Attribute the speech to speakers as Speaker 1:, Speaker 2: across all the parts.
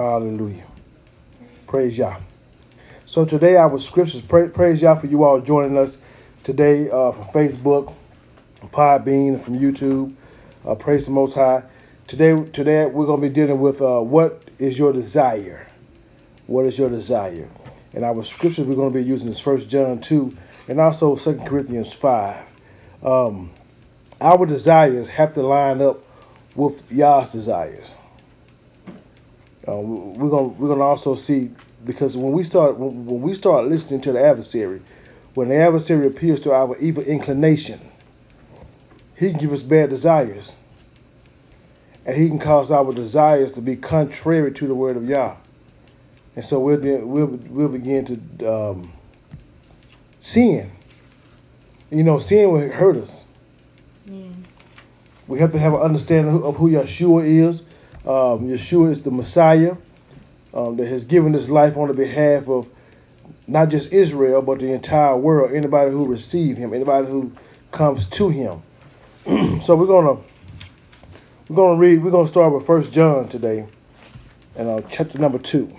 Speaker 1: Hallelujah. Praise Yah. So today our scriptures, pra- praise Yah for you all joining us today uh, from Facebook, Podbean, from YouTube. Uh, praise the Most High. Today, today we're going to be dealing with uh, what is your desire. What is your desire? And our scriptures we're going to be using is First John two and also Second Corinthians five. Um, our desires have to line up with Yah's desires. Uh, we're gonna we're gonna also see because when we start when, when we start listening to the adversary, when the adversary appeals to our evil inclination, he can give us bad desires, and he can cause our desires to be contrary to the word of Yah, and so we'll be- we'll we'll begin to um, sin. You know, sin will hurt us.
Speaker 2: Yeah.
Speaker 1: We have to have an understanding of who Yeshua is. Um, Yeshua is the Messiah um, that has given his life on the behalf of not just Israel, but the entire world. Anybody who receives him, anybody who comes to him. so we're gonna we're gonna read. We're gonna start with First John today, and uh, chapter number two.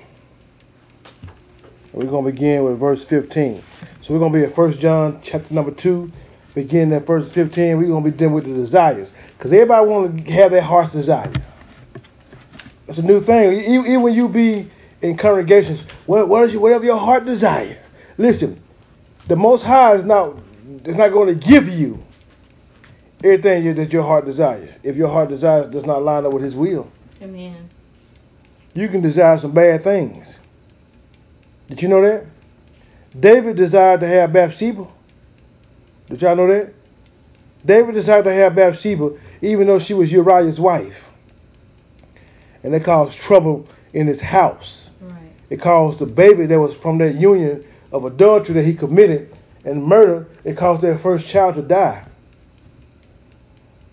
Speaker 1: We're gonna begin with verse fifteen. So we're gonna be at First John chapter number two, beginning at verse fifteen. We're gonna be dealing with the desires, because everybody want to have their heart's desires. That's a new thing. Even when you be in congregations, what, what is your, whatever your heart desire. Listen, the Most High is not is not going to give you everything that your heart desires. If your heart desires does not line up with His will,
Speaker 2: Amen.
Speaker 1: you can desire some bad things. Did you know that? David desired to have Bathsheba. Did y'all know that? David desired to have Bathsheba, even though she was Uriah's wife. And it caused trouble in his house.
Speaker 2: Right.
Speaker 1: It caused the baby that was from that union of adultery that he committed and murder, it caused their first child to die.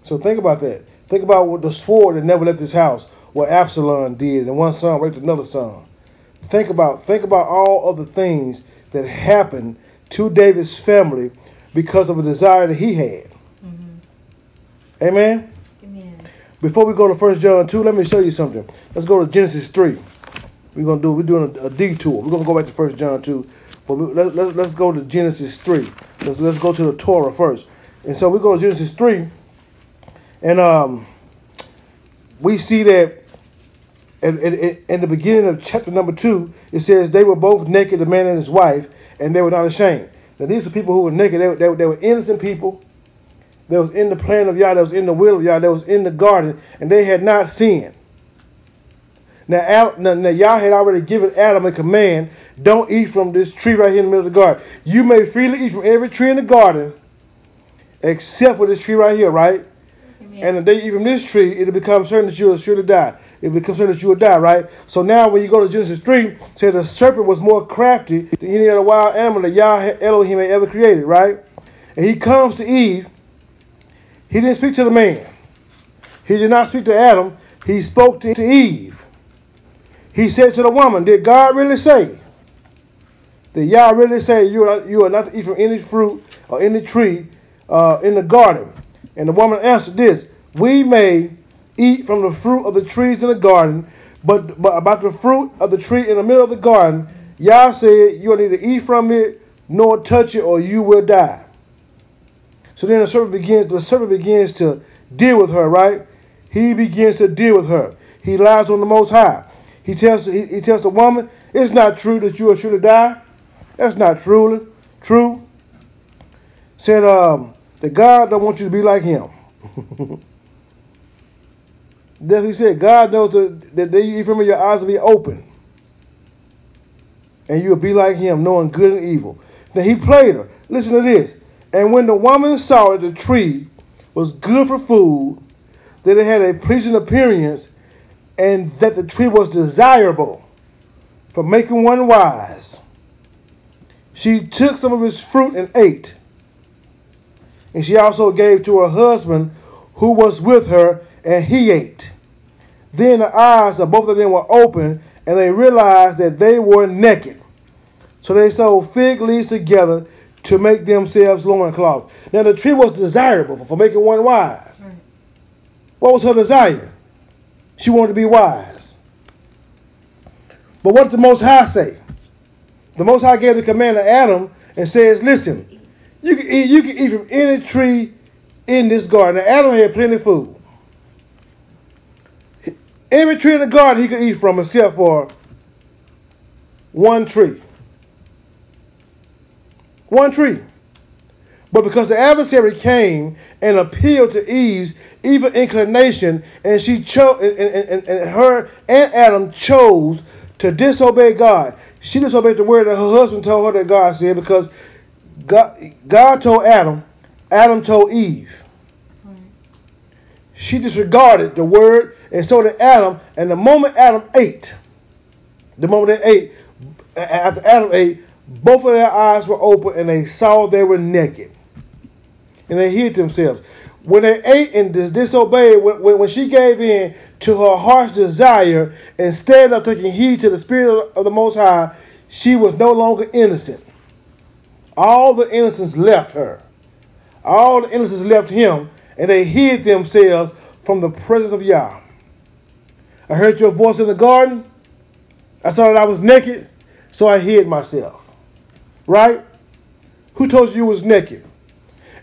Speaker 1: So think about that. Think about what the sword that never left his house, what Absalom did, and one son raped another son. Think about think about all of the things that happened to David's family because of a desire that he had.
Speaker 2: Mm-hmm.
Speaker 1: Amen. Before we go to First John two, let me show you something. Let's go to Genesis three. We're gonna do we're doing a, a detour. We're gonna go back to First John two, but we, let, let, let's go to Genesis three. Let's let's go to the Torah first. And so we go to Genesis three, and um, we see that in, in, in the beginning of chapter number two, it says they were both naked, the man and his wife, and they were not ashamed. Now these are people who were naked. They, they, they were innocent people. That was in the plan of Yah. That was in the will of Yah. That was in the garden, and they had not sinned. Now, Al- now, now Yah had already given Adam a command: don't eat from this tree right here in the middle of the garden. You may freely eat from every tree in the garden, except for this tree right here, right?
Speaker 2: Amen.
Speaker 1: And if they eat from this tree, it'll become certain that you will surely die. It becomes certain that you will die, right? So now when you go to Genesis 3, it says the serpent was more crafty than any other wild animal that Yah Elohim had ever created, right? And he comes to Eve. He didn't speak to the man. He did not speak to Adam. He spoke to, Eve. He said to the woman, Did God really say? Did Yah really say you are, you are not to eat from any fruit or any tree uh, in the garden? And the woman answered this We may eat from the fruit of the trees in the garden, but, but about the fruit of the tree in the middle of the garden, Yah said, You will neither eat from it nor touch it, or you will die. So then the serpent begins, the serpent begins to deal with her, right? He begins to deal with her. He lies on the most high. He tells he, he tells the woman, it's not true that you are sure to die. That's not true. True. Said um that God don't want you to be like him. That's what he said. God knows that, that eat from your eyes will be open. And you'll be like him, knowing good and evil. Now he played her. Listen to this. And when the woman saw that the tree was good for food, that it had a pleasing appearance, and that the tree was desirable for making one wise, she took some of its fruit and ate. And she also gave to her husband who was with her, and he ate. Then the eyes of both of them were opened, and they realized that they were naked. So they sewed fig leaves together to make themselves loincloths. Now the tree was desirable for, making one wise.
Speaker 2: Right.
Speaker 1: What was her desire? She wanted to be wise. But what did the Most High say? The Most High gave the command to Adam and says, listen, you can eat, you can eat from any tree in this garden. Now, Adam had plenty of food. Every tree in the garden he could eat from except for one tree. One tree. But because the adversary came and appealed to Eve's evil inclination, and she chose, and, and, and, and her and Adam chose to disobey God. She disobeyed the word that her husband told her that God said because God, God told Adam, Adam told Eve. She disregarded the word, and so did Adam. And the moment Adam ate, the moment they ate, after Adam ate, both of their eyes were open and they saw they were naked. And they hid themselves. When they ate and dis- disobeyed, when, when, when she gave in to her heart's desire, instead of taking heed to the Spirit of the Most High, she was no longer innocent. All the innocence left her. All the innocence left him, and they hid themselves from the presence of Yah. I heard your voice in the garden. I saw that I was naked, so I hid myself. Right? Who told you you was naked?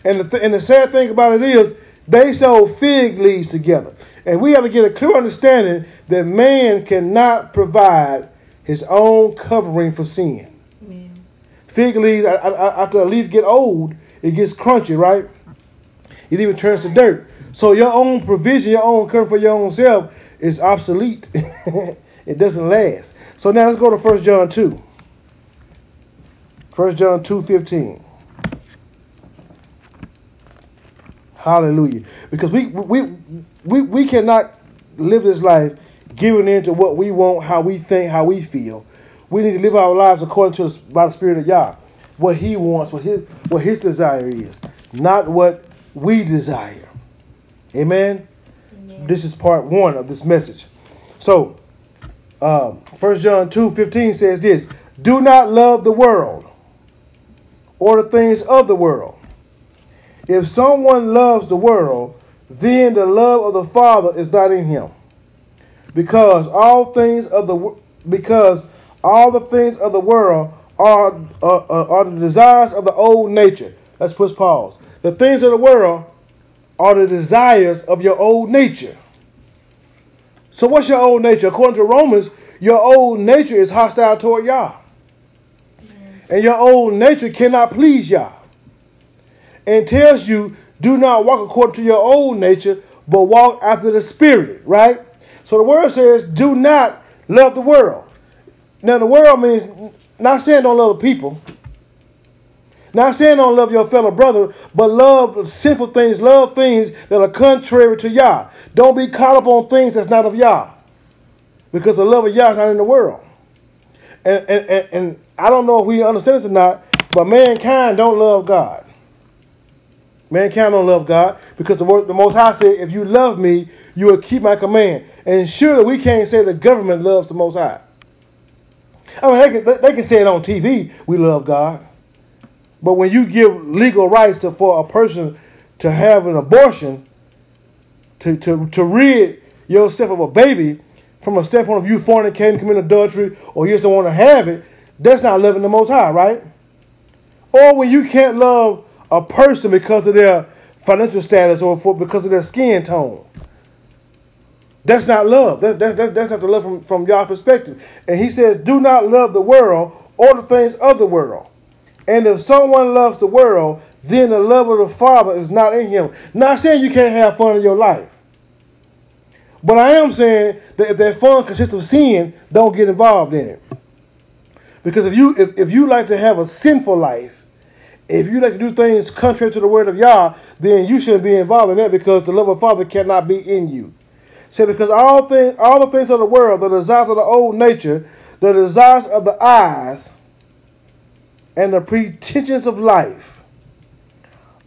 Speaker 1: And the, th- and the sad thing about it is, they sewed fig leaves together. And we have to get a clear understanding that man cannot provide his own covering for sin.
Speaker 2: Amen.
Speaker 1: Fig leaves, after a leaf get old, it gets crunchy, right? It even turns to dirt. So your own provision, your own covering for your own self is obsolete. it doesn't last. So now let's go to 1 John 2. 1 John 2 15. Hallelujah. Because we we we we cannot live this life giving in to what we want, how we think, how we feel. We need to live our lives according to the, by the Spirit of Yah. What He wants, what His what His desire is, not what we desire. Amen.
Speaker 2: Amen.
Speaker 1: This is part one of this message. So, um, 1 John 2 15 says this Do not love the world or the things of the world. If someone loves the world, then the love of the Father is not in him. Because all things of the because all the things of the world are are the desires of the old nature. Let's push pause. The things of the world are the desires of your old nature. So what's your old nature? According to Romans, your old nature is hostile toward Yah. And your old nature cannot please Yah. And tells you, do not walk according to your old nature, but walk after the Spirit, right? So the word says, do not love the world. Now the world means not saying don't love people. Not saying don't love your fellow brother, but love sinful things, love things that are contrary to Yah. Don't be caught up on things that's not of Yah. Because the love of Yah is not in the world. And, and, and, and I don't know if we understand this or not, but mankind don't love God. Mankind don't love God because the, word, the Most High said, if you love me, you will keep my command. And surely we can't say the government loves the Most High. I mean, they can, they- can say it on TV, we love God. But when you give legal rights to, for a person to have an abortion, to, to, to rid yourself of a baby from a standpoint of you fornicating, committing adultery, or you just don't want to have it, that's not loving the Most High, right? Or when you can't love a person because of their financial status or for, because of their skin tone. That's not love. That, that, that, that's not the love from, from Yah's perspective. And he says, do not love the world or the things of the world. And if someone loves the world, then the love of the Father is not in him. Not saying you can't have fun in your life. But I am saying that if that fun consists of sin, don't get involved in it. Because if you if, if you like to have a sinful life, if you like to do things contrary to the word of Yah, then you shouldn't be involved in that because the love of Father cannot be in you. Say because all things all the things of the world, the desires of the old nature, the desires of the eyes, and the pretensions of life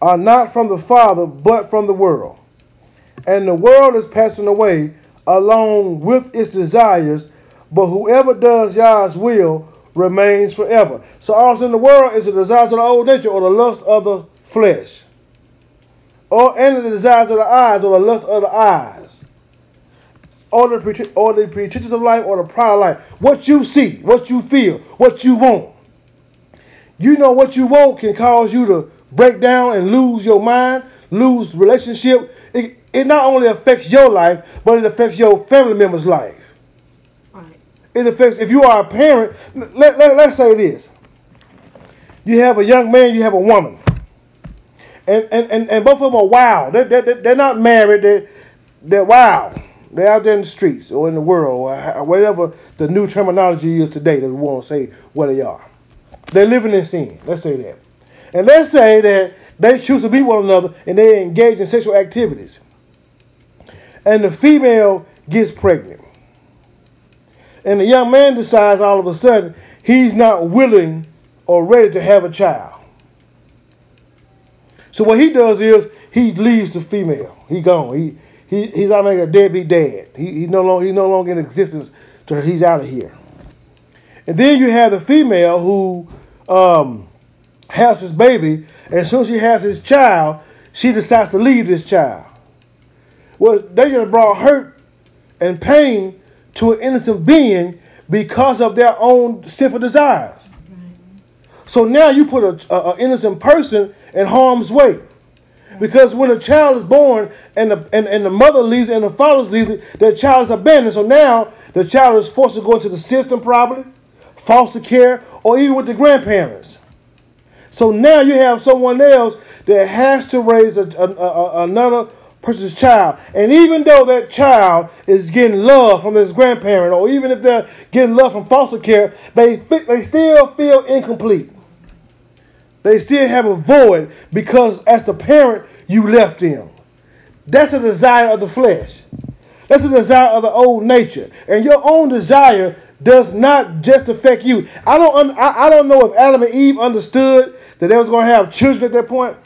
Speaker 1: are not from the Father, but from the world. And the world is passing away along with its desires, but whoever does Yah's will remains forever. So all that's in the world is the desires of the old nature or the lust of the flesh. Or and the desires of the eyes or the lust of the eyes. or the, or the pretensions of life or the pride of life. What you see, what you feel, what you want. You know what you want can cause you to break down and lose your mind, lose relationship. It, it not only affects your life, but it affects your family member's life. It affects if you are a parent. Let, let, let's say this. You have a young man, you have a woman. And, and, and, and both of them are wild. They're, they're, they're not married. They're, they're wild. They're out there in the streets or in the world or whatever the new terminology is today that we won't say what they are. They're living in sin. Let's say that. And let's say that they choose to be one another and they engage in sexual activities. And the female gets pregnant. And the young man decides all of a sudden he's not willing or ready to have a child. So what he does is he leaves the female. He gone. He he he's out like a deadbeat dad. He he no longer he no longer in existence. He's out of here. And then you have the female who um, has his baby, and as soon as she has his child, she decides to leave this child. Well, they just brought hurt and pain to an innocent being because of their own sinful desires. So now you put a, a, a innocent person in harm's way. Because when a child is born and the, and, and the mother leaves and the father leaves the child is abandoned. So now the child is forced to go into the system probably, foster care, or even with the grandparents. So now you have someone else that has to raise a, a- a- another person's child. And even though that child is getting love from his grandparent, or even if they're getting love from foster care, they, they still feel incomplete. They still have a void because as the parent, you left them. That's a desire of the flesh. That's a desire of the old nature. And your own desire does not just affect you. I don't I, I don't know if Adam and Eve understood that they was going to have children at that point.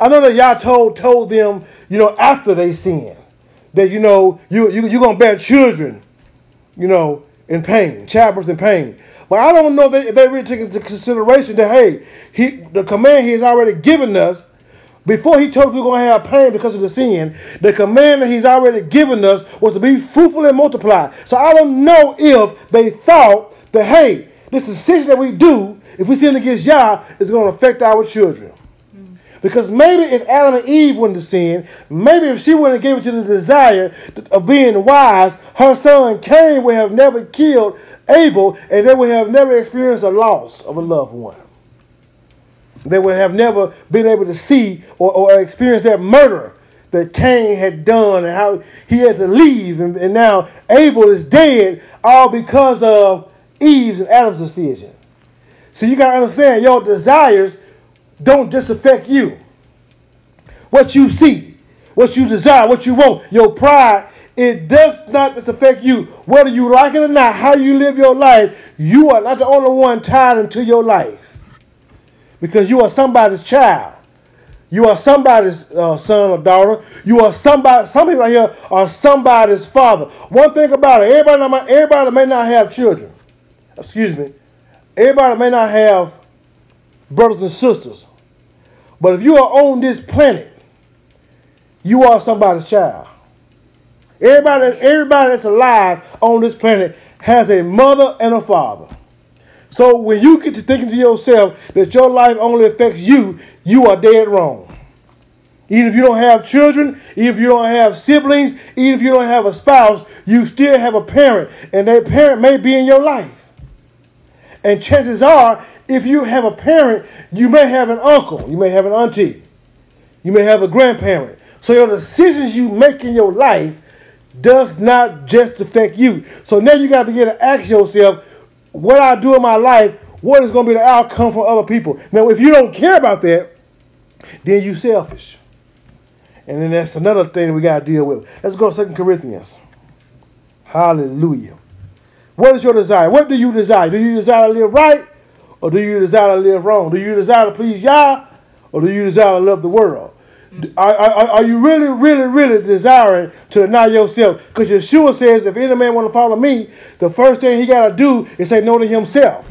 Speaker 1: I know that Yah told told them, you know, after they sin, that you know you you you're gonna bear children, you know, in pain, childbirth in pain. But I don't know if they, really took into consideration that hey, he the command he has already given us before he told us we we're going to have pain because of the sin, the command that he's already given us was to be fruitful and multiply. So I don't know if they thought that, hey, this decision that we do, if we sin against Yah, is going to affect our children. Because maybe if Adam and Eve wouldn't have sinned, maybe if she wouldn't have given to the desire of being wise, her son Cain would have never killed Abel and they would have never experienced a loss of a loved one. They would have never been able to see or, or experience that murder that Cain had done and how he had to leave. And, and now Abel is dead, all because of Eve's and Adam's decision. So you got to understand your desires don't just affect you. What you see, what you desire, what you want, your pride, it does not just affect you. Whether you like it or not, how you live your life, you are not the only one tied into your life because you are somebody's child. You are somebody's uh, son or daughter. You are somebody. Some people out here are somebody's father. One thing about it, everybody, everybody may not have children. Excuse me. Everybody may not have brothers and sisters. But if you are on this planet, you are somebody's child. Everybody, everybody that's alive on this planet has a mother and a father. So when you get to thinking to yourself that your life only affects you, you are dead wrong. Even if you don't have children, even if you don't have siblings, even if you don't have a spouse, you still have a parent, and that parent may be in your life. And chances are, if you have a parent, you may have an uncle, you may have an auntie, you may have a grandparent. So your decisions you make in your life does not just affect you. So now you got to begin to ask yourself, what I do in my life, what is going to be the outcome for other people? Now, if you don't care about that, then you selfish. And then that's another thing we got to deal with. Let's go to Second Corinthians. Hallelujah. What is your desire? What do you desire? Do you desire to live right? Or do you desire to live wrong? Do you desire to please Yah? Or do you desire to love the world? Are, are, are you really, really, really desiring to deny yourself? Because Yeshua says, if any man want to follow me, the first thing he got to do is say no to himself.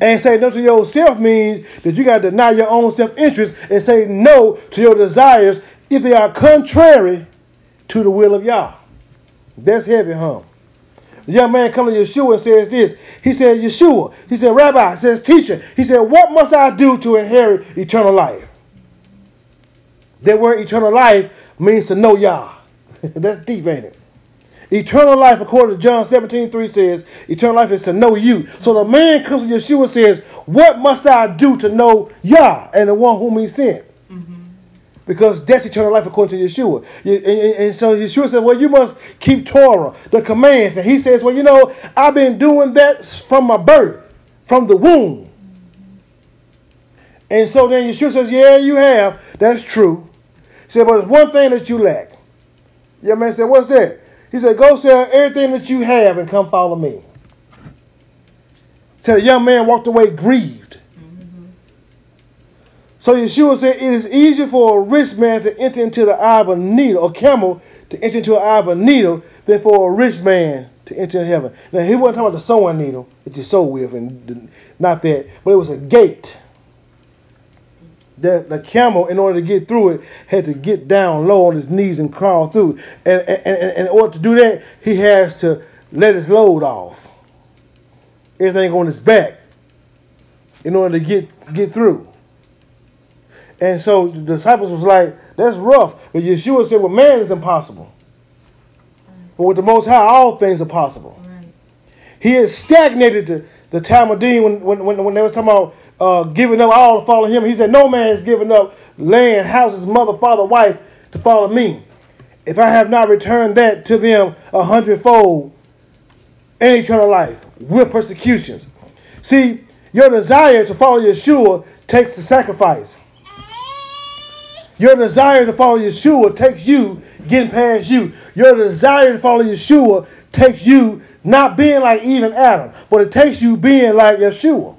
Speaker 1: And say no to yourself means that you got to deny your own self interest and say no to your desires if they are contrary to the will of Yah. That's heavy, huh? The young man comes to Yeshua and says this. He said, Yeshua. He said, Rabbi. Says, teacher. He said, what must I do to inherit eternal life? That word eternal life means to know Yah. That's deep, ain't it? Eternal life, according to John 17, 3 says, eternal life is to know you. So the man comes to Yeshua and says, What must I do to know Yah and the one whom he sent? Because that's eternal life according to Yeshua. And, and- and so Yeshua said, Well, you must keep Torah, the commands. And he says, Well, you know, I've been doing that from my birth, from the womb. And so then Yeshua says, Yeah, you have. That's true. He said, But there's one thing that you lack. Young man said, What's that? He said, Go sell everything that you have and come follow me. So the young man walked away grieved. So Yeshua said, It is easier for a rich man to enter into the eye of a needle, a camel to enter into the eye of a needle, than for a rich man to enter heaven. Now, he wasn't talking about the sewing needle that you sew with, and not that, but it was a gate. The, the camel, in order to get through it, had to get down low on his knees and crawl through. And, and, and, and in order to do that, he has to let his load off. Everything on his back in order to get, get through. And so the disciples was like, that's rough. But Yeshua said, well, man is impossible. But with the Most High, all things are possible.
Speaker 2: Right.
Speaker 1: He had stagnated the, the Talmidim when, when, when, when they was talking about uh, giving up all to follow him. He said, no man has given up land, houses, mother, father, wife to follow me. If I have not returned that to them a hundredfold and eternal life with persecutions. See, your desire to follow Yeshua takes the sacrifice. Your desire to follow Yeshua takes you getting past you. Your desire to follow Yeshua takes you not being like even Adam, but it takes you being like Yeshua.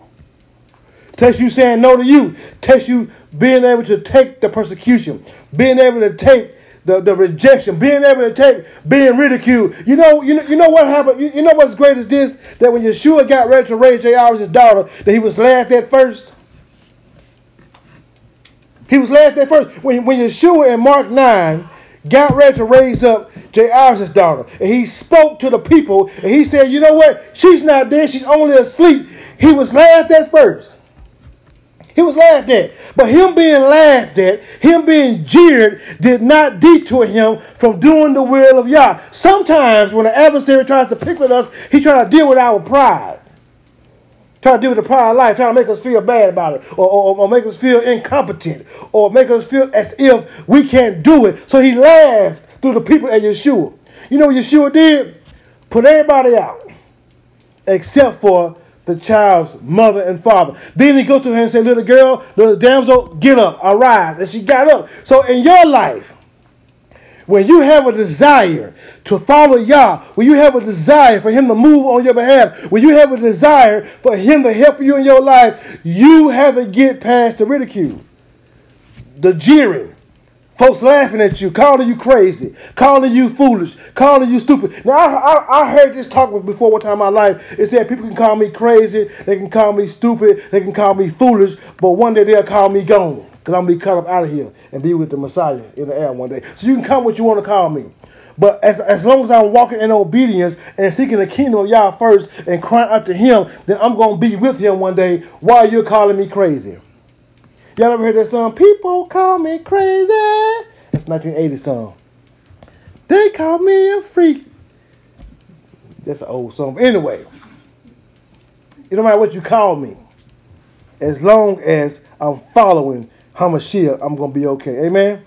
Speaker 1: Takes you saying no to you. Takes you being able to take the persecution, being able to take the, the rejection, being able to take being ridiculed. You know, you know, you know what happened. You, you know what's great is this: that when Yeshua got ready to raise Jairus' daughter, that he was laughed at first. He was laughed at first when, when Yeshua in Mark 9 got ready to raise up Jairus' daughter. And he spoke to the people and he said, You know what? She's not dead, she's only asleep. He was laughed at first. He was laughed at. But him being laughed at, him being jeered, did not detour him from doing the will of Yah. Sometimes when an adversary tries to pick with us, he tries to deal with our pride. Try to deal with the pride of life, trying to make us feel bad about it, or, or, or make us feel incompetent, or make us feel as if we can't do it. So he laughed through the people at Yeshua. You know what Yeshua did? Put everybody out, except for the child's mother and father. Then he goes to her and said, Little girl, little damsel, get up, arise. And she got up. So in your life, when you have a desire to follow Yah, when you have a desire for Him to move on your behalf, when you have a desire for Him to help you in your life, you have to get past the ridicule, the jeering, folks laughing at you, calling you crazy, calling you foolish, calling you stupid. Now, I, I, I heard this talk before one time in my life. It said people can call me crazy, they can call me stupid, they can call me foolish, but one day they'll call me gone. Because I'm going to be cut up out of here and be with the Messiah in the air one day. So you can call what you want to call me. But as, as long as I'm walking in obedience and seeking the kingdom of Yah first and crying out to Him, then I'm going to be with Him one day while you're calling me crazy. Y'all ever heard that song? People call me crazy. That's 1980 song. They call me a freak. That's an old song. Anyway, it don't matter what you call me. As long as I'm following Hamashiach, I'm going to be okay. Amen?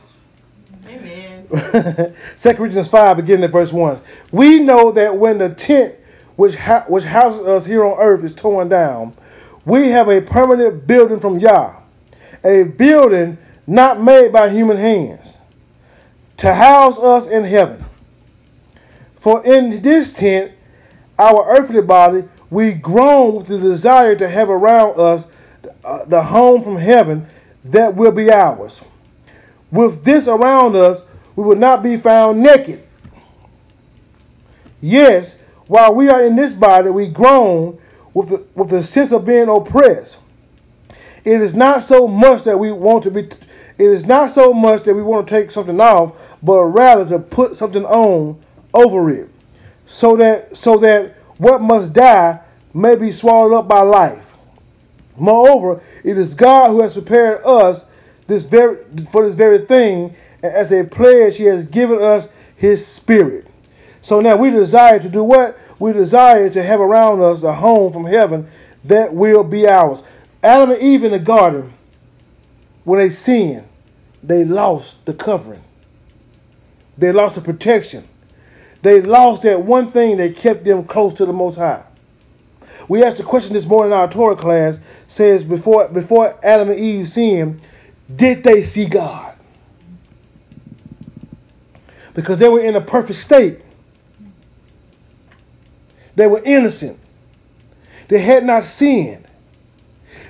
Speaker 2: Amen.
Speaker 1: 2 Corinthians 5, beginning at verse 1. We know that when the tent which, ha- which houses us here on earth is torn down, we have a permanent building from Yah, a building not made by human hands, to house us in heaven. For in this tent, our earthly body, we groan with the desire to have around us uh, the home from heaven that will be ours. With this around us, we will not be found naked. Yes, while we are in this body, we groan with the, with the sense of being oppressed. It is not so much that we want to be. It is not so much that we want to take something off, but rather to put something on over it, so that so that what must die may be swallowed up by life. Moreover, it is God who has prepared us this very for this very thing, and as a pledge, He has given us His Spirit. So now we desire to do what? We desire to have around us a home from heaven that will be ours. Adam and Eve in the garden, when they sinned, they lost the covering. They lost the protection. They lost that one thing that kept them close to the Most High. We asked a question this morning in our Torah class. Says before before Adam and Eve sinned, did they see God? Because they were in a perfect state. They were innocent. They had not sinned.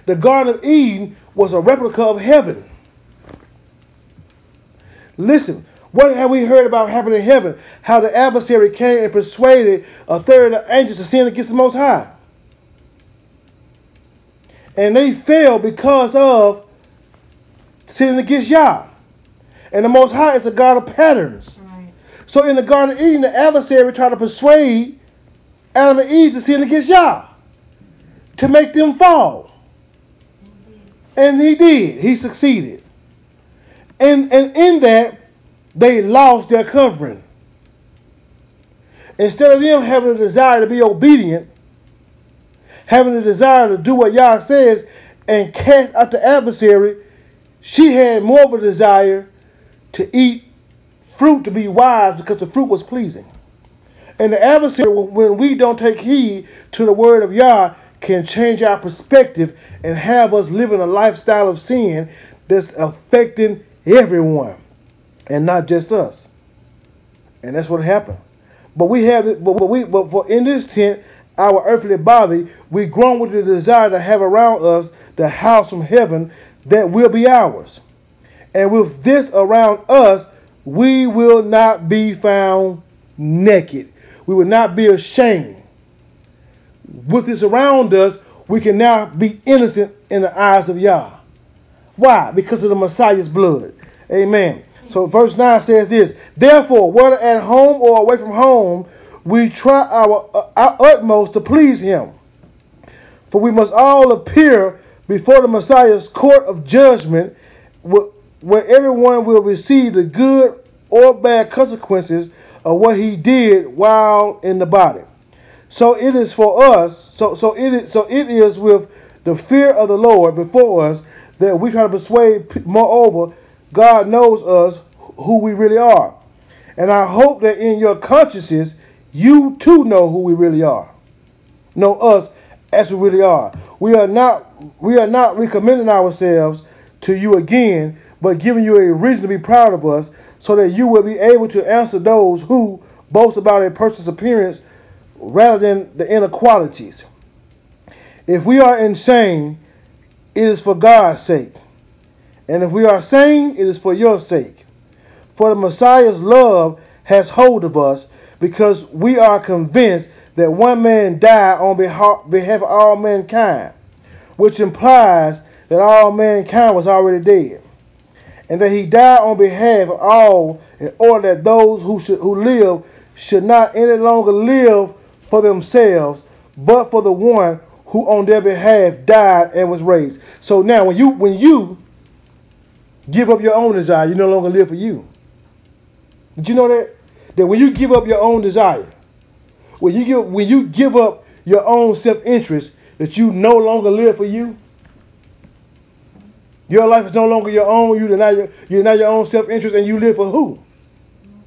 Speaker 1: The Garden of Eden was a replica of heaven. Listen, what have we heard about happening in heaven? How the adversary came and persuaded a third of the angels to sin against the Most High. And they fell because of sinning against Yah. And the Most High is a God of patterns.
Speaker 2: Right.
Speaker 1: So in the Garden of Eden, the adversary tried to persuade Adam and Eve to sin against Yah, to make them fall. And he did. He succeeded. And, and in that, they lost their covering. Instead of them having a desire to be obedient, having a desire to do what Yah says and cast out the adversary, she had more of a desire to eat fruit to be wise because the fruit was pleasing. And the adversary, when we don't take heed to the word of Yah, can change our perspective and have us living a lifestyle of sin that's affecting everyone and not just us. And that's what happened. But we have it, but we but for in this tent, our earthly body, we groan with the desire to have around us the house from heaven that will be ours. And with this around us, we will not be found naked. We will not be ashamed. With this around us, we can now be innocent in the eyes of Yah. Why? Because of the Messiah's blood. Amen. So verse 9 says this Therefore, whether at home or away from home, we try our, uh, our utmost to please him. For we must all appear before the Messiah's court of judgment, where everyone will receive the good or bad consequences of what he did while in the body. So it is for us, so so it is so it is with the fear of the Lord before us that we try to persuade moreover God knows us who we really are. And I hope that in your consciences, you too know who we really are. Know us as we really are. We are not we are not recommending ourselves to you again, but giving you a reason to be proud of us, so that you will be able to answer those who boast about a person's appearance rather than the inequalities. If we are insane, it is for God's sake. And if we are sane, it is for your sake. For the Messiah's love has hold of us because we are convinced that one man died on behalf of all mankind, which implies that all mankind was already dead, and that he died on behalf of all in order that those who should who live should not any longer live for themselves, but for the one who on their behalf died and was raised. So now when you when you give up your own desire, you no longer live for you. Did you know that? That when you give up your own desire, when you give when you give up your own self-interest, that you no longer live for you. Your life is no longer your own. You deny your you deny your own self-interest, and you live for who?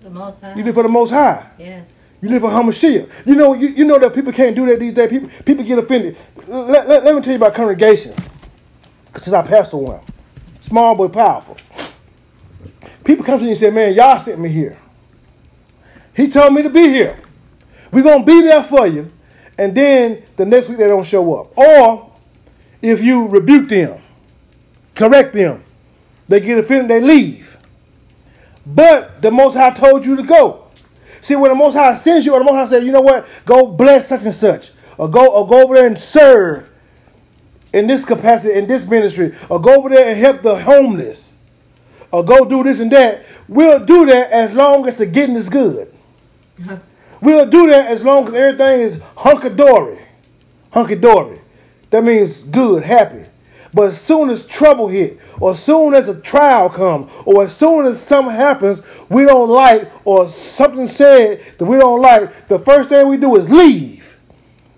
Speaker 2: The Most High.
Speaker 1: You live for the Most High.
Speaker 2: Yes.
Speaker 1: You live for Hamashiach. You know, you, you know that people can't do that these days. People people get offended. Let, let, let me tell you about congregations. Since I pastor one small but powerful. People come to me and say, Man, y'all sent me here. He told me to be here. We're going to be there for you. And then the next week they don't show up. Or if you rebuke them, correct them, they get offended, they leave. But the Most High told you to go. See, when the Most High sends you, or the Most High says, you know what, go bless such and such, or go, or go over there and serve, in this capacity, in this ministry, or go over there and help the homeless, or go do this and that, we'll do that as long as the getting is good. We'll do that as long as everything is hunky dory. Hunky dory. That means good, happy. But as soon as trouble hit, or as soon as a trial comes, or as soon as something happens we don't like, or something said that we don't like, the first thing we do is leave,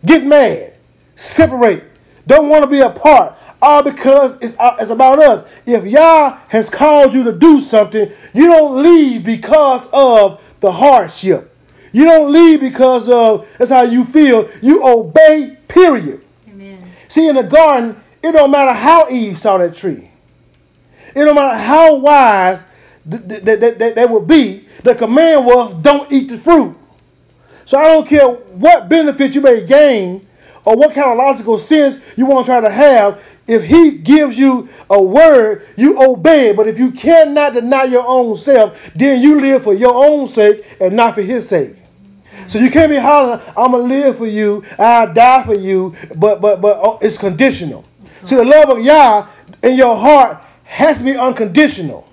Speaker 1: get mad, separate, don't want to be apart. All because it's, uh, it's about us. If Yah has called you to do something, you don't leave because of the hardship. You don't leave because of that's how you feel. You obey, period.
Speaker 2: Amen.
Speaker 1: See, in the garden, it don't matter how Eve saw that tree. It don't matter how wise th- th- th- th- they would be. The command was, don't eat the fruit. So I don't care what benefit you may gain or what kind of logical sense you want to try to have. If he gives you a word, you obey. But if you cannot deny your own self, then you live for your own sake and not for his sake. So you can't be hollering, "I'm gonna live for you, I'll die for you," but but but oh, it's conditional. See, the love of Yah in your heart has to be unconditional.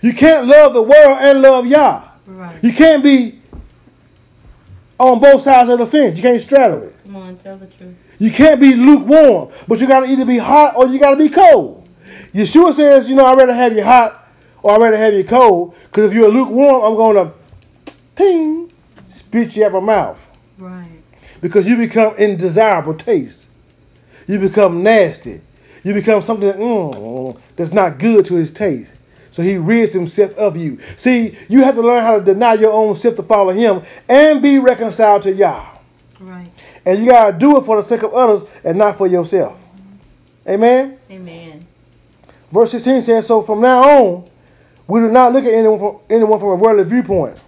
Speaker 1: You can't love the world and love Yah.
Speaker 2: Right.
Speaker 1: You can't be on both sides of the fence. You can't straddle it.
Speaker 2: Come on, tell the truth.
Speaker 1: You can't be lukewarm, but you gotta either be hot or you gotta be cold. Yeshua says, you know, I'd rather have you hot or I'd rather have you cold, because if you're lukewarm, I'm gonna ting spit you out my mouth.
Speaker 2: Right.
Speaker 1: Because you become indesirable taste. You become nasty. You become something that, mm, that's not good to his taste. So he rids himself of you. See, you have to learn how to deny your own self to follow him and be reconciled to Yah.
Speaker 2: Right.
Speaker 1: And you gotta do it for the sake of others and not for yourself. Amen.
Speaker 2: Amen.
Speaker 1: Verse 16 says, So from now on, we do not look at anyone from, anyone from a worldly viewpoint.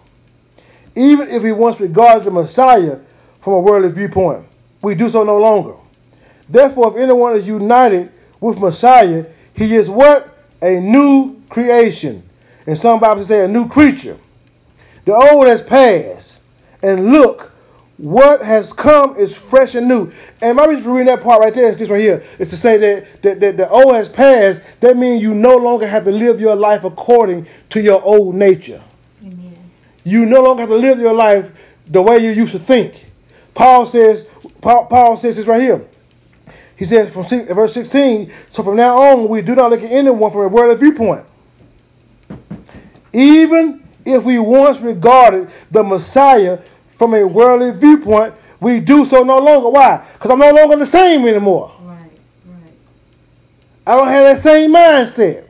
Speaker 1: Even if we once regarded the Messiah from a worldly viewpoint, we do so no longer. Therefore, if anyone is united with Messiah, he is what? A new creation. And some Bibles say a new creature. The old has passed. And look, what has come is fresh and new. And my reason for reading that part right there is this right here. Is to say that, that, that the old has passed. That means you no longer have to live your life according to your old nature. You no longer have to live your life the way you used to think. Paul says, Paul, Paul says this right here. He says from six, verse 16, so from now on we do not look at anyone from a worldly viewpoint. Even if we once regarded the Messiah from a worldly viewpoint, we do so no longer. Why? Because I'm no longer the same anymore.
Speaker 2: Right. Right.
Speaker 1: I don't have that same mindset.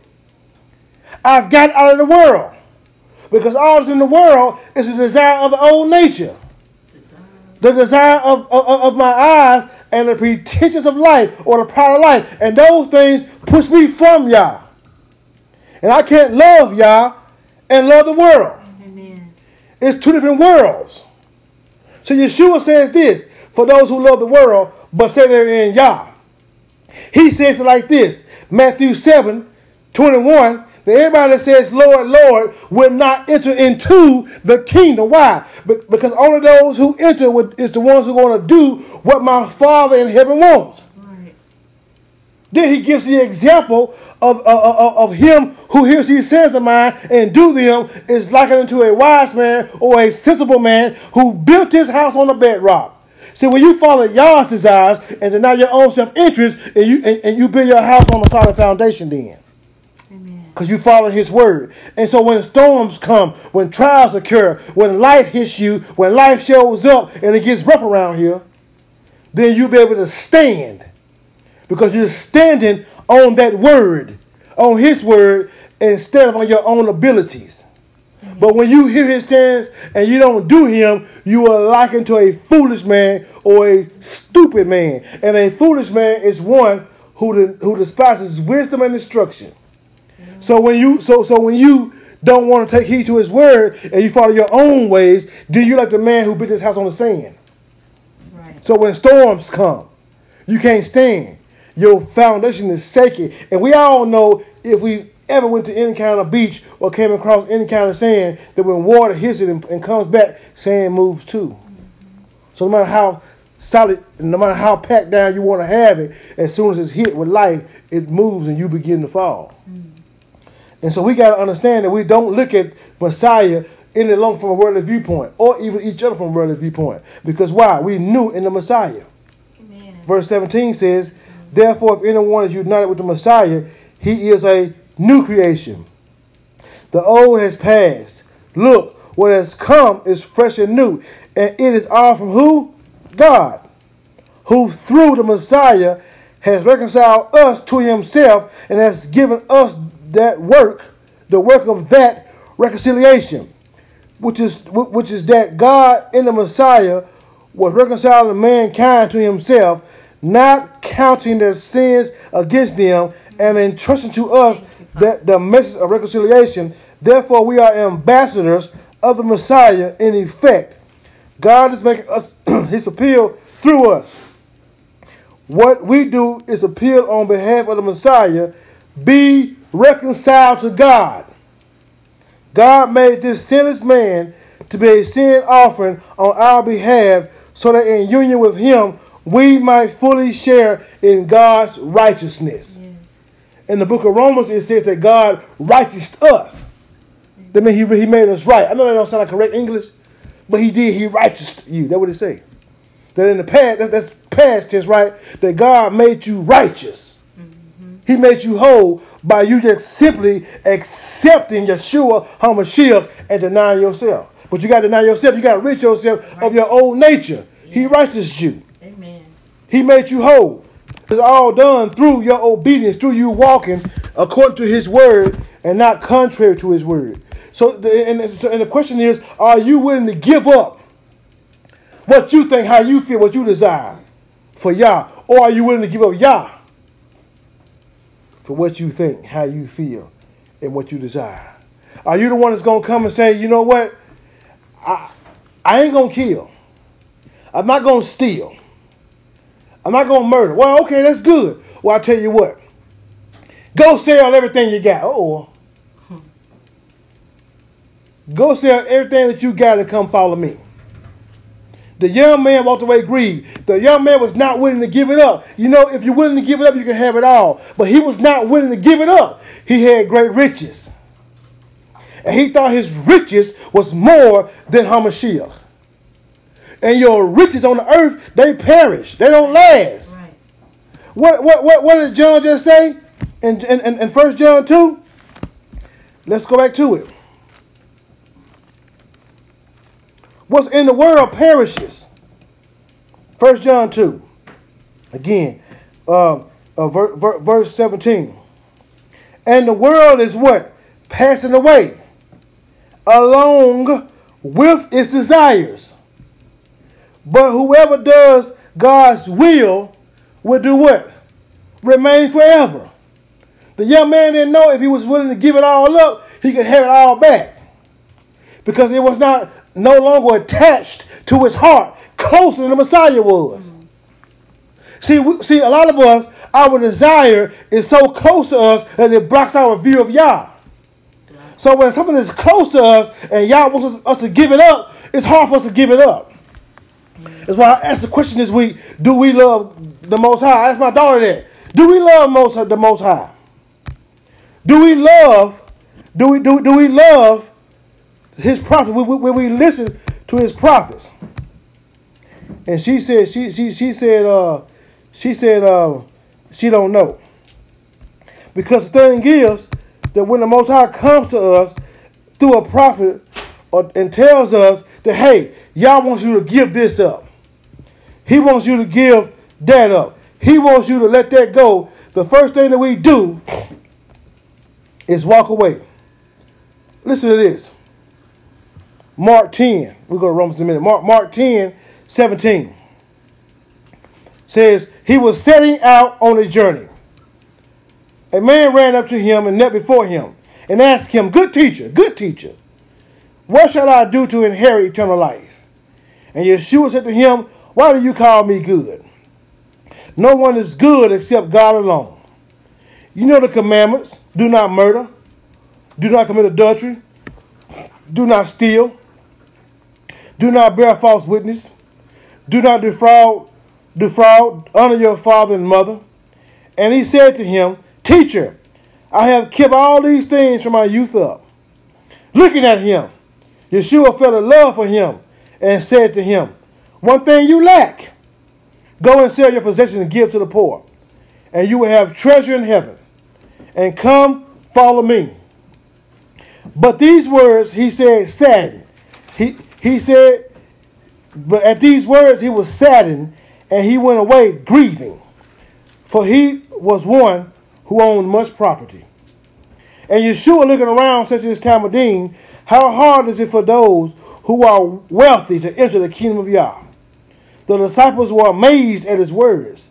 Speaker 1: I've got out of the world. Because all that's in the world is the desire of the old nature. The desire of, of, of my eyes and the pretensions of life or the pride of life. And those things push me from Yah. And I can't love Yah and love the world.
Speaker 2: Amen.
Speaker 1: It's two different worlds. So Yeshua says this for those who love the world but say they're in Yah. He says it like this Matthew 7 21. That everybody that says, Lord, Lord, will not enter into the kingdom. Why? Be- Because only those who enter is the ones who are going to do what my Father in heaven wants.
Speaker 2: Right.
Speaker 1: Then he gives the example of, of, of, of him who hears these sayings of mine and do them is likened unto a wise man or a sensible man who built his house on the bedrock. See, when you follow Yah's desires and deny your own self-interest, and you and, and you build your house on a solid foundation, then. Because you follow His word. And so when storms come, when trials occur, when life hits you, when life shows up and it gets rough around here, then you'll be able to stand because you're standing on that word, on His word, instead of on your own abilities. But when you hear His stance and you don't do Him, you are likened to a foolish man or a stupid man. And a foolish man is one who, who despises wisdom and instruction. So when you so so when you don't want to take heed to his word and you follow your own ways, then you like the man who built his house on the sand.
Speaker 2: Right.
Speaker 1: So when storms come, you can't stand. Your foundation is shaky. And we all know if we ever went to any kind of beach or came across any kind of sand, that when water hits it and, and comes back, sand moves too. So no matter how solid, no matter how packed down you want to have it, as soon as it's hit with life, it moves and you begin to fall. Mm. And so we got to understand that we don't look at Messiah any longer from a worldly viewpoint or even each other from a worldly viewpoint. Because why? We knew in the Messiah.
Speaker 2: Amen.
Speaker 1: Verse 17 says, Therefore, if anyone is united with the Messiah, he is a new creation. The old has passed. Look, what has come is fresh and new. And it is all from who? God, who through the Messiah has reconciled us to himself and has given us that work, the work of that reconciliation, which is which is that God in the Messiah was reconciling mankind to himself, not counting their sins against them, and entrusting to us that the message of reconciliation. Therefore, we are ambassadors of the Messiah in effect. God is making us his appeal through us. What we do is appeal on behalf of the Messiah, be reconciled to God. God made this sinless man to be a sin offering on our behalf so that in union with him we might fully share in God's righteousness. In the book of Romans, it says that God righteous us. That means he, he made us right. I know that don't sound like correct English, but he did. He righteous you. That's what it say. That in the past, that, that's past tense, right? That God made you righteous. He made you whole by you just simply accepting Yeshua HaMashiach and denying yourself. But you got to deny yourself. You got to rid yourself of your old nature. He righteous you.
Speaker 2: Amen.
Speaker 1: He made you whole. It's all done through your obedience, through you walking according to His word and not contrary to His word. So, the, and, and the question is, are you willing to give up what you think, how you feel, what you desire for Yah, or are you willing to give up Yah for what you think, how you feel, and what you desire? Are you the one that's gonna come and say, you know what, I, I ain't gonna kill, I'm not gonna steal. I'm not gonna murder. Well, okay, that's good. Well, I tell you what. Go sell everything you got. Oh. Go sell everything that you got and come follow me. The young man walked away grieved. The young man was not willing to give it up. You know, if you're willing to give it up, you can have it all. But he was not willing to give it up. He had great riches. And he thought his riches was more than Hamashiach. And your riches on the earth, they perish. They don't last.
Speaker 2: Right.
Speaker 1: What what what what did John just say in in, in, in 1 John 2? Let's go back to it. What's in the world perishes. 1 John 2. Again, uh, uh, ver, ver, verse 17. And the world is what? Passing away along with its desires. But whoever does God's will will do what? Remain forever. The young man didn't know if he was willing to give it all up, he could have it all back. Because it was not no longer attached to his heart, closer than the Messiah was. See, we, see, a lot of us, our desire is so close to us that it blocks our view of Yah. So when something is close to us and Yah wants us, us to give it up, it's hard for us to give it up. That's why I asked the question this week: Do we love the Most High? I asked my daughter that. Do we love most the Most High? Do we love? Do we do, do we love His prophets? When we, listen to His prophets? And she said she she she said uh she said uh she don't know because the thing is that when the Most High comes to us through a prophet or, and tells us that hey Yah wants you to give this up. He wants you to give that up. He wants you to let that go. The first thing that we do is walk away. Listen to this. Mark 10. We'll go to Romans in a minute. Mark, Mark 10, 17. Says, He was setting out on a journey. A man ran up to him and knelt before him and asked him, Good teacher, good teacher, what shall I do to inherit eternal life? And Yeshua said to him, Why do you call me good? No one is good except God alone. You know the commandments do not murder, do not commit adultery, do not steal, do not bear false witness, do not defraud, defraud, honor your father and mother. And he said to him, Teacher, I have kept all these things from my youth up. Looking at him, Yeshua felt a love for him and said to him, One thing you lack. Go and sell your possessions and give to the poor, and you will have treasure in heaven. And come, follow me. But these words he said saddened. He he said, but at these words he was saddened, and he went away grieving, for he was one who owned much property. And Yeshua looking around said to his Talmidim, How hard is it for those who are wealthy to enter the kingdom of Yah? The disciples were amazed at his words.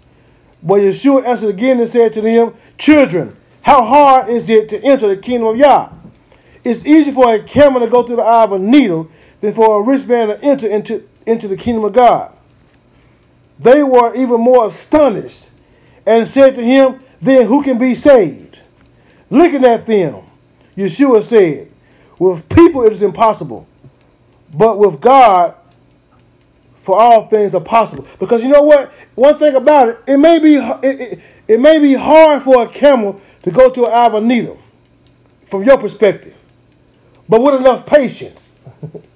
Speaker 1: But Yeshua answered again and said to them, Children, how hard is it to enter the kingdom of Yah? It's easy for a camel to go through the eye of a needle than for a rich man to enter into, into the kingdom of God. They were even more astonished and said to him, Then who can be saved? Looking at them, Yeshua said, With people it is impossible, but with God for all things are possible. Because you know what? One thing about it, it may be it, it, it may be hard for a camel to go to an eye a needle, from your perspective, but with enough patience,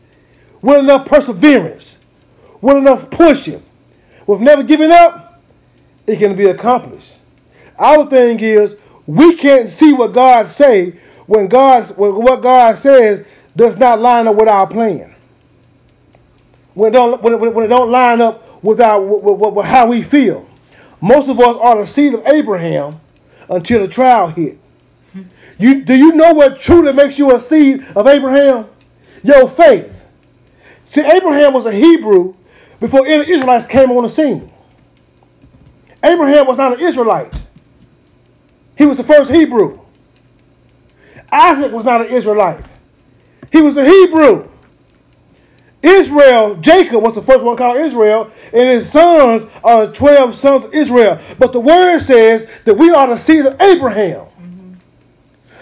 Speaker 1: with enough perseverance, with enough pushing, with never giving up, it can be accomplished. Our thing is we can't see what God say when God what God says does not line up with our plan when it don't, when it, when it don't line up with, our, with, with how we feel. Most of us are the seed of Abraham until the trial hit. You, do you know what truly makes you a seed of Abraham? Your faith. See, Abraham was a Hebrew before any Israelites came on the scene. Abraham was not an Israelite. He was the first Hebrew. Isaac was not an Israelite. He was the Hebrew. Israel, Jacob was the first one called Israel, and his sons are the 12 sons of Israel. But the word says that we are the seed of Abraham. Mm-hmm.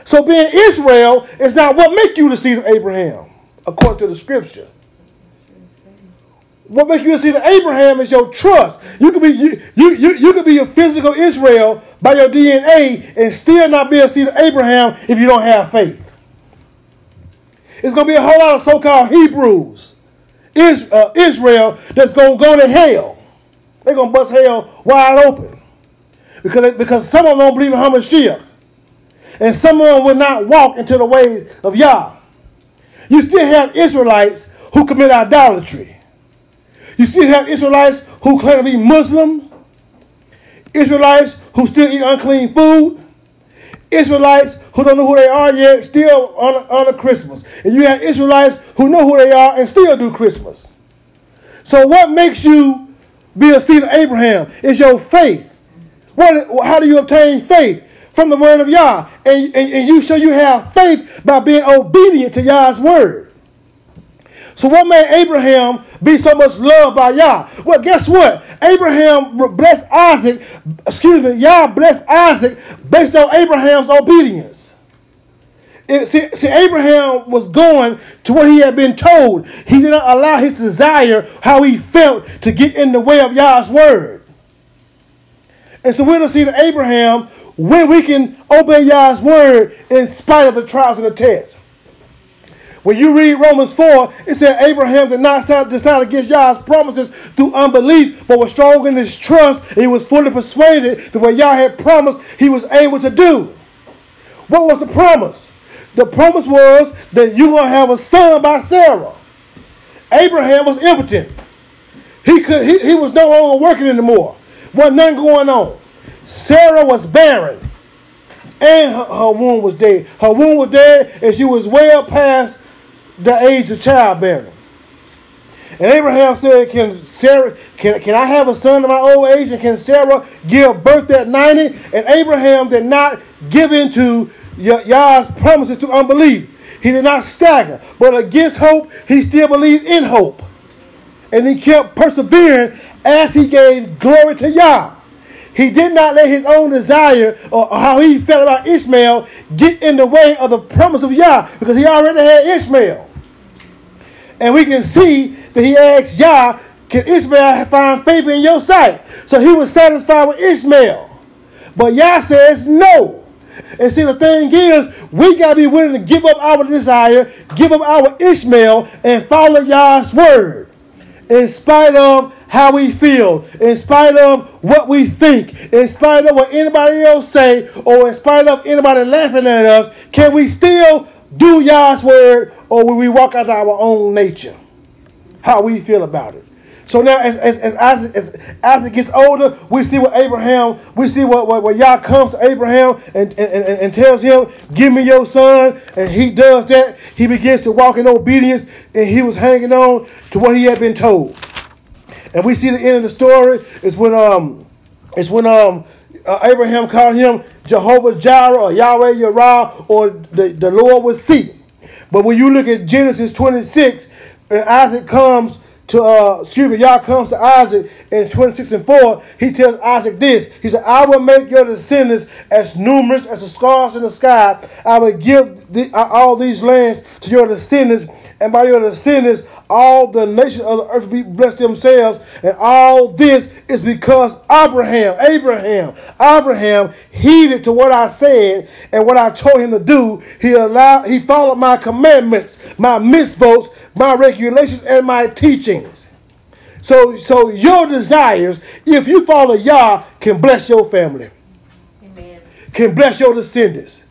Speaker 1: So being Israel is not what make you the seed of Abraham, according to the scripture. What makes you the seed of Abraham is your trust. You could be you, you, you, you could be a physical Israel by your DNA and still not be a seed of Abraham if you don't have faith. It's to be a whole lot of so-called Hebrews uh, Israel that's to go to hell. They're to bust hell wide open. Because, because some of them don't believe in Hamashiach. And some of them will not walk into the ways of Yah. You still have Israelites who commit idolatry. You still have Israelites who claim to be Muslim. Israelites who still eat unclean food. Israelites who don't know who they are yet still on on a Christmas. And you have Israelites who know who they are and still do Christmas. So what makes you be a seed of Abraham is your faith. What, how do you obtain faith? From the word of Yah. And, and, and you show you have faith by being obedient to Yah's word. So what made Abraham be so much loved by Yah? Well, guess what? Abraham blessed Isaac, excuse me, Yah blessed Isaac based on Abraham's obedience. It, see, see, Abraham was going to what he had been told. He did not allow his desire, how he felt, to get in the way of Yah's word. And so we're going to see that Abraham, when we can obey Yah's word in spite of the trials and the tests. When you read Romans 4, it said Abraham did not decide against Yah's promises through unbelief, but was strong in his trust. And he was fully persuaded that what Yah had promised, he was able to do. What was the promise? The promise was that you're going to have a son by Sarah. Abraham was impotent. He, could, he, he was no longer working anymore. Wasn't nothing going on. Sarah was barren. And her, her womb was dead. Her womb was dead, and she was well past the age of childbearing. And Abraham said, Can Sarah can, can I have a son in my old age? And can Sarah give birth at 90? And Abraham did not give in to Yah's promises to unbelief. He did not stagger, but against hope, he still believed in hope. And he kept persevering as he gave glory to Yah. He did not let his own desire or how he felt about Ishmael get in the way of the promise of Yah because he already had Ishmael. And we can see that he asked Yah, Can Ishmael find favor in your sight? So he was satisfied with Ishmael. But Yah says, No. And see, the thing is, we got to be willing to give up our desire, give up our Ishmael, and follow Yah's word. In spite of how we feel, in spite of what we think, in spite of what anybody else say, or in spite of anybody laughing at us, can we still do Yah's word, or will we walk out our own nature? How we feel about it. So now, as, as, as, Isaac, as Isaac gets older, we see what Abraham, we see what, what, what Yah comes to Abraham and, and, and, and tells him, Give me your son. And he does that. He begins to walk in obedience, and he was hanging on to what he had been told. And we see the end of the story is when um it's when um uh, Abraham called him Jehovah Jireh or Yahweh Yirah or the, the Lord will see. But when you look at Genesis 26, and Isaac comes to uh excuse me, Yah comes to Isaac in 26 and 4, he tells Isaac this. He said, I will make your descendants as numerous as the stars in the sky. I will give the, uh, all these lands to your descendants, and by your descendants all the nations of the earth will be blessed themselves. And all this is because Abraham, Abraham, Abraham heeded to what I said and what I told him to do. He allowed, he followed my commandments, my mitzvot, my regulations, and my teachings. So, so your desires, if you follow Yah, can bless your family,
Speaker 2: Amen.
Speaker 1: can bless your descendants,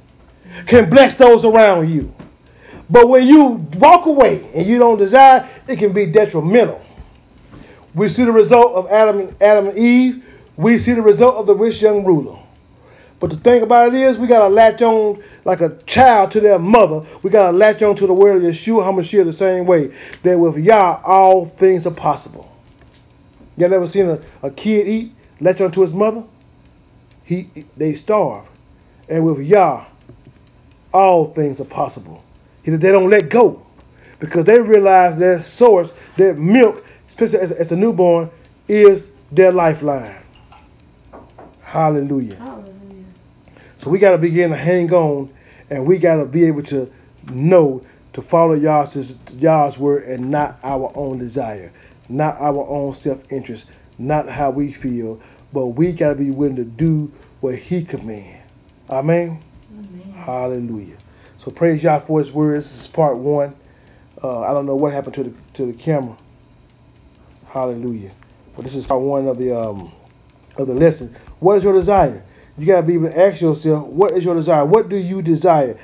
Speaker 1: can bless those around you. But when you walk away and you don't desire, it can be detrimental. We see the result of Adam and Adam and Eve. We see the result of the rich young ruler. But the thing about it is, we gotta latch on like a child to their mother. We gotta latch on to the word of Yeshua HaMashiach the same way. That with Yah, all things are possible. You never seen a, a kid eat, latch on to his mother? He they starve. And with Yah, all things are possible. Said they don't let go because they realize their source, their milk, especially as, as a newborn, is their lifeline. Hallelujah.
Speaker 2: Hallelujah.
Speaker 1: So we got to begin to hang on and we got to be able to know to follow Yah's, Yah's word and not our own desire, not our own self interest, not how we feel, but we got to be willing to do what He commands. Amen.
Speaker 2: Amen.
Speaker 1: Hallelujah. So praise Yah for His words. This is part one. Uh, I don't know what happened to the to the camera. Hallelujah. But this is part one of the um of the lesson. What is your desire? You gotta be able to ask yourself, what is your desire? What do you desire?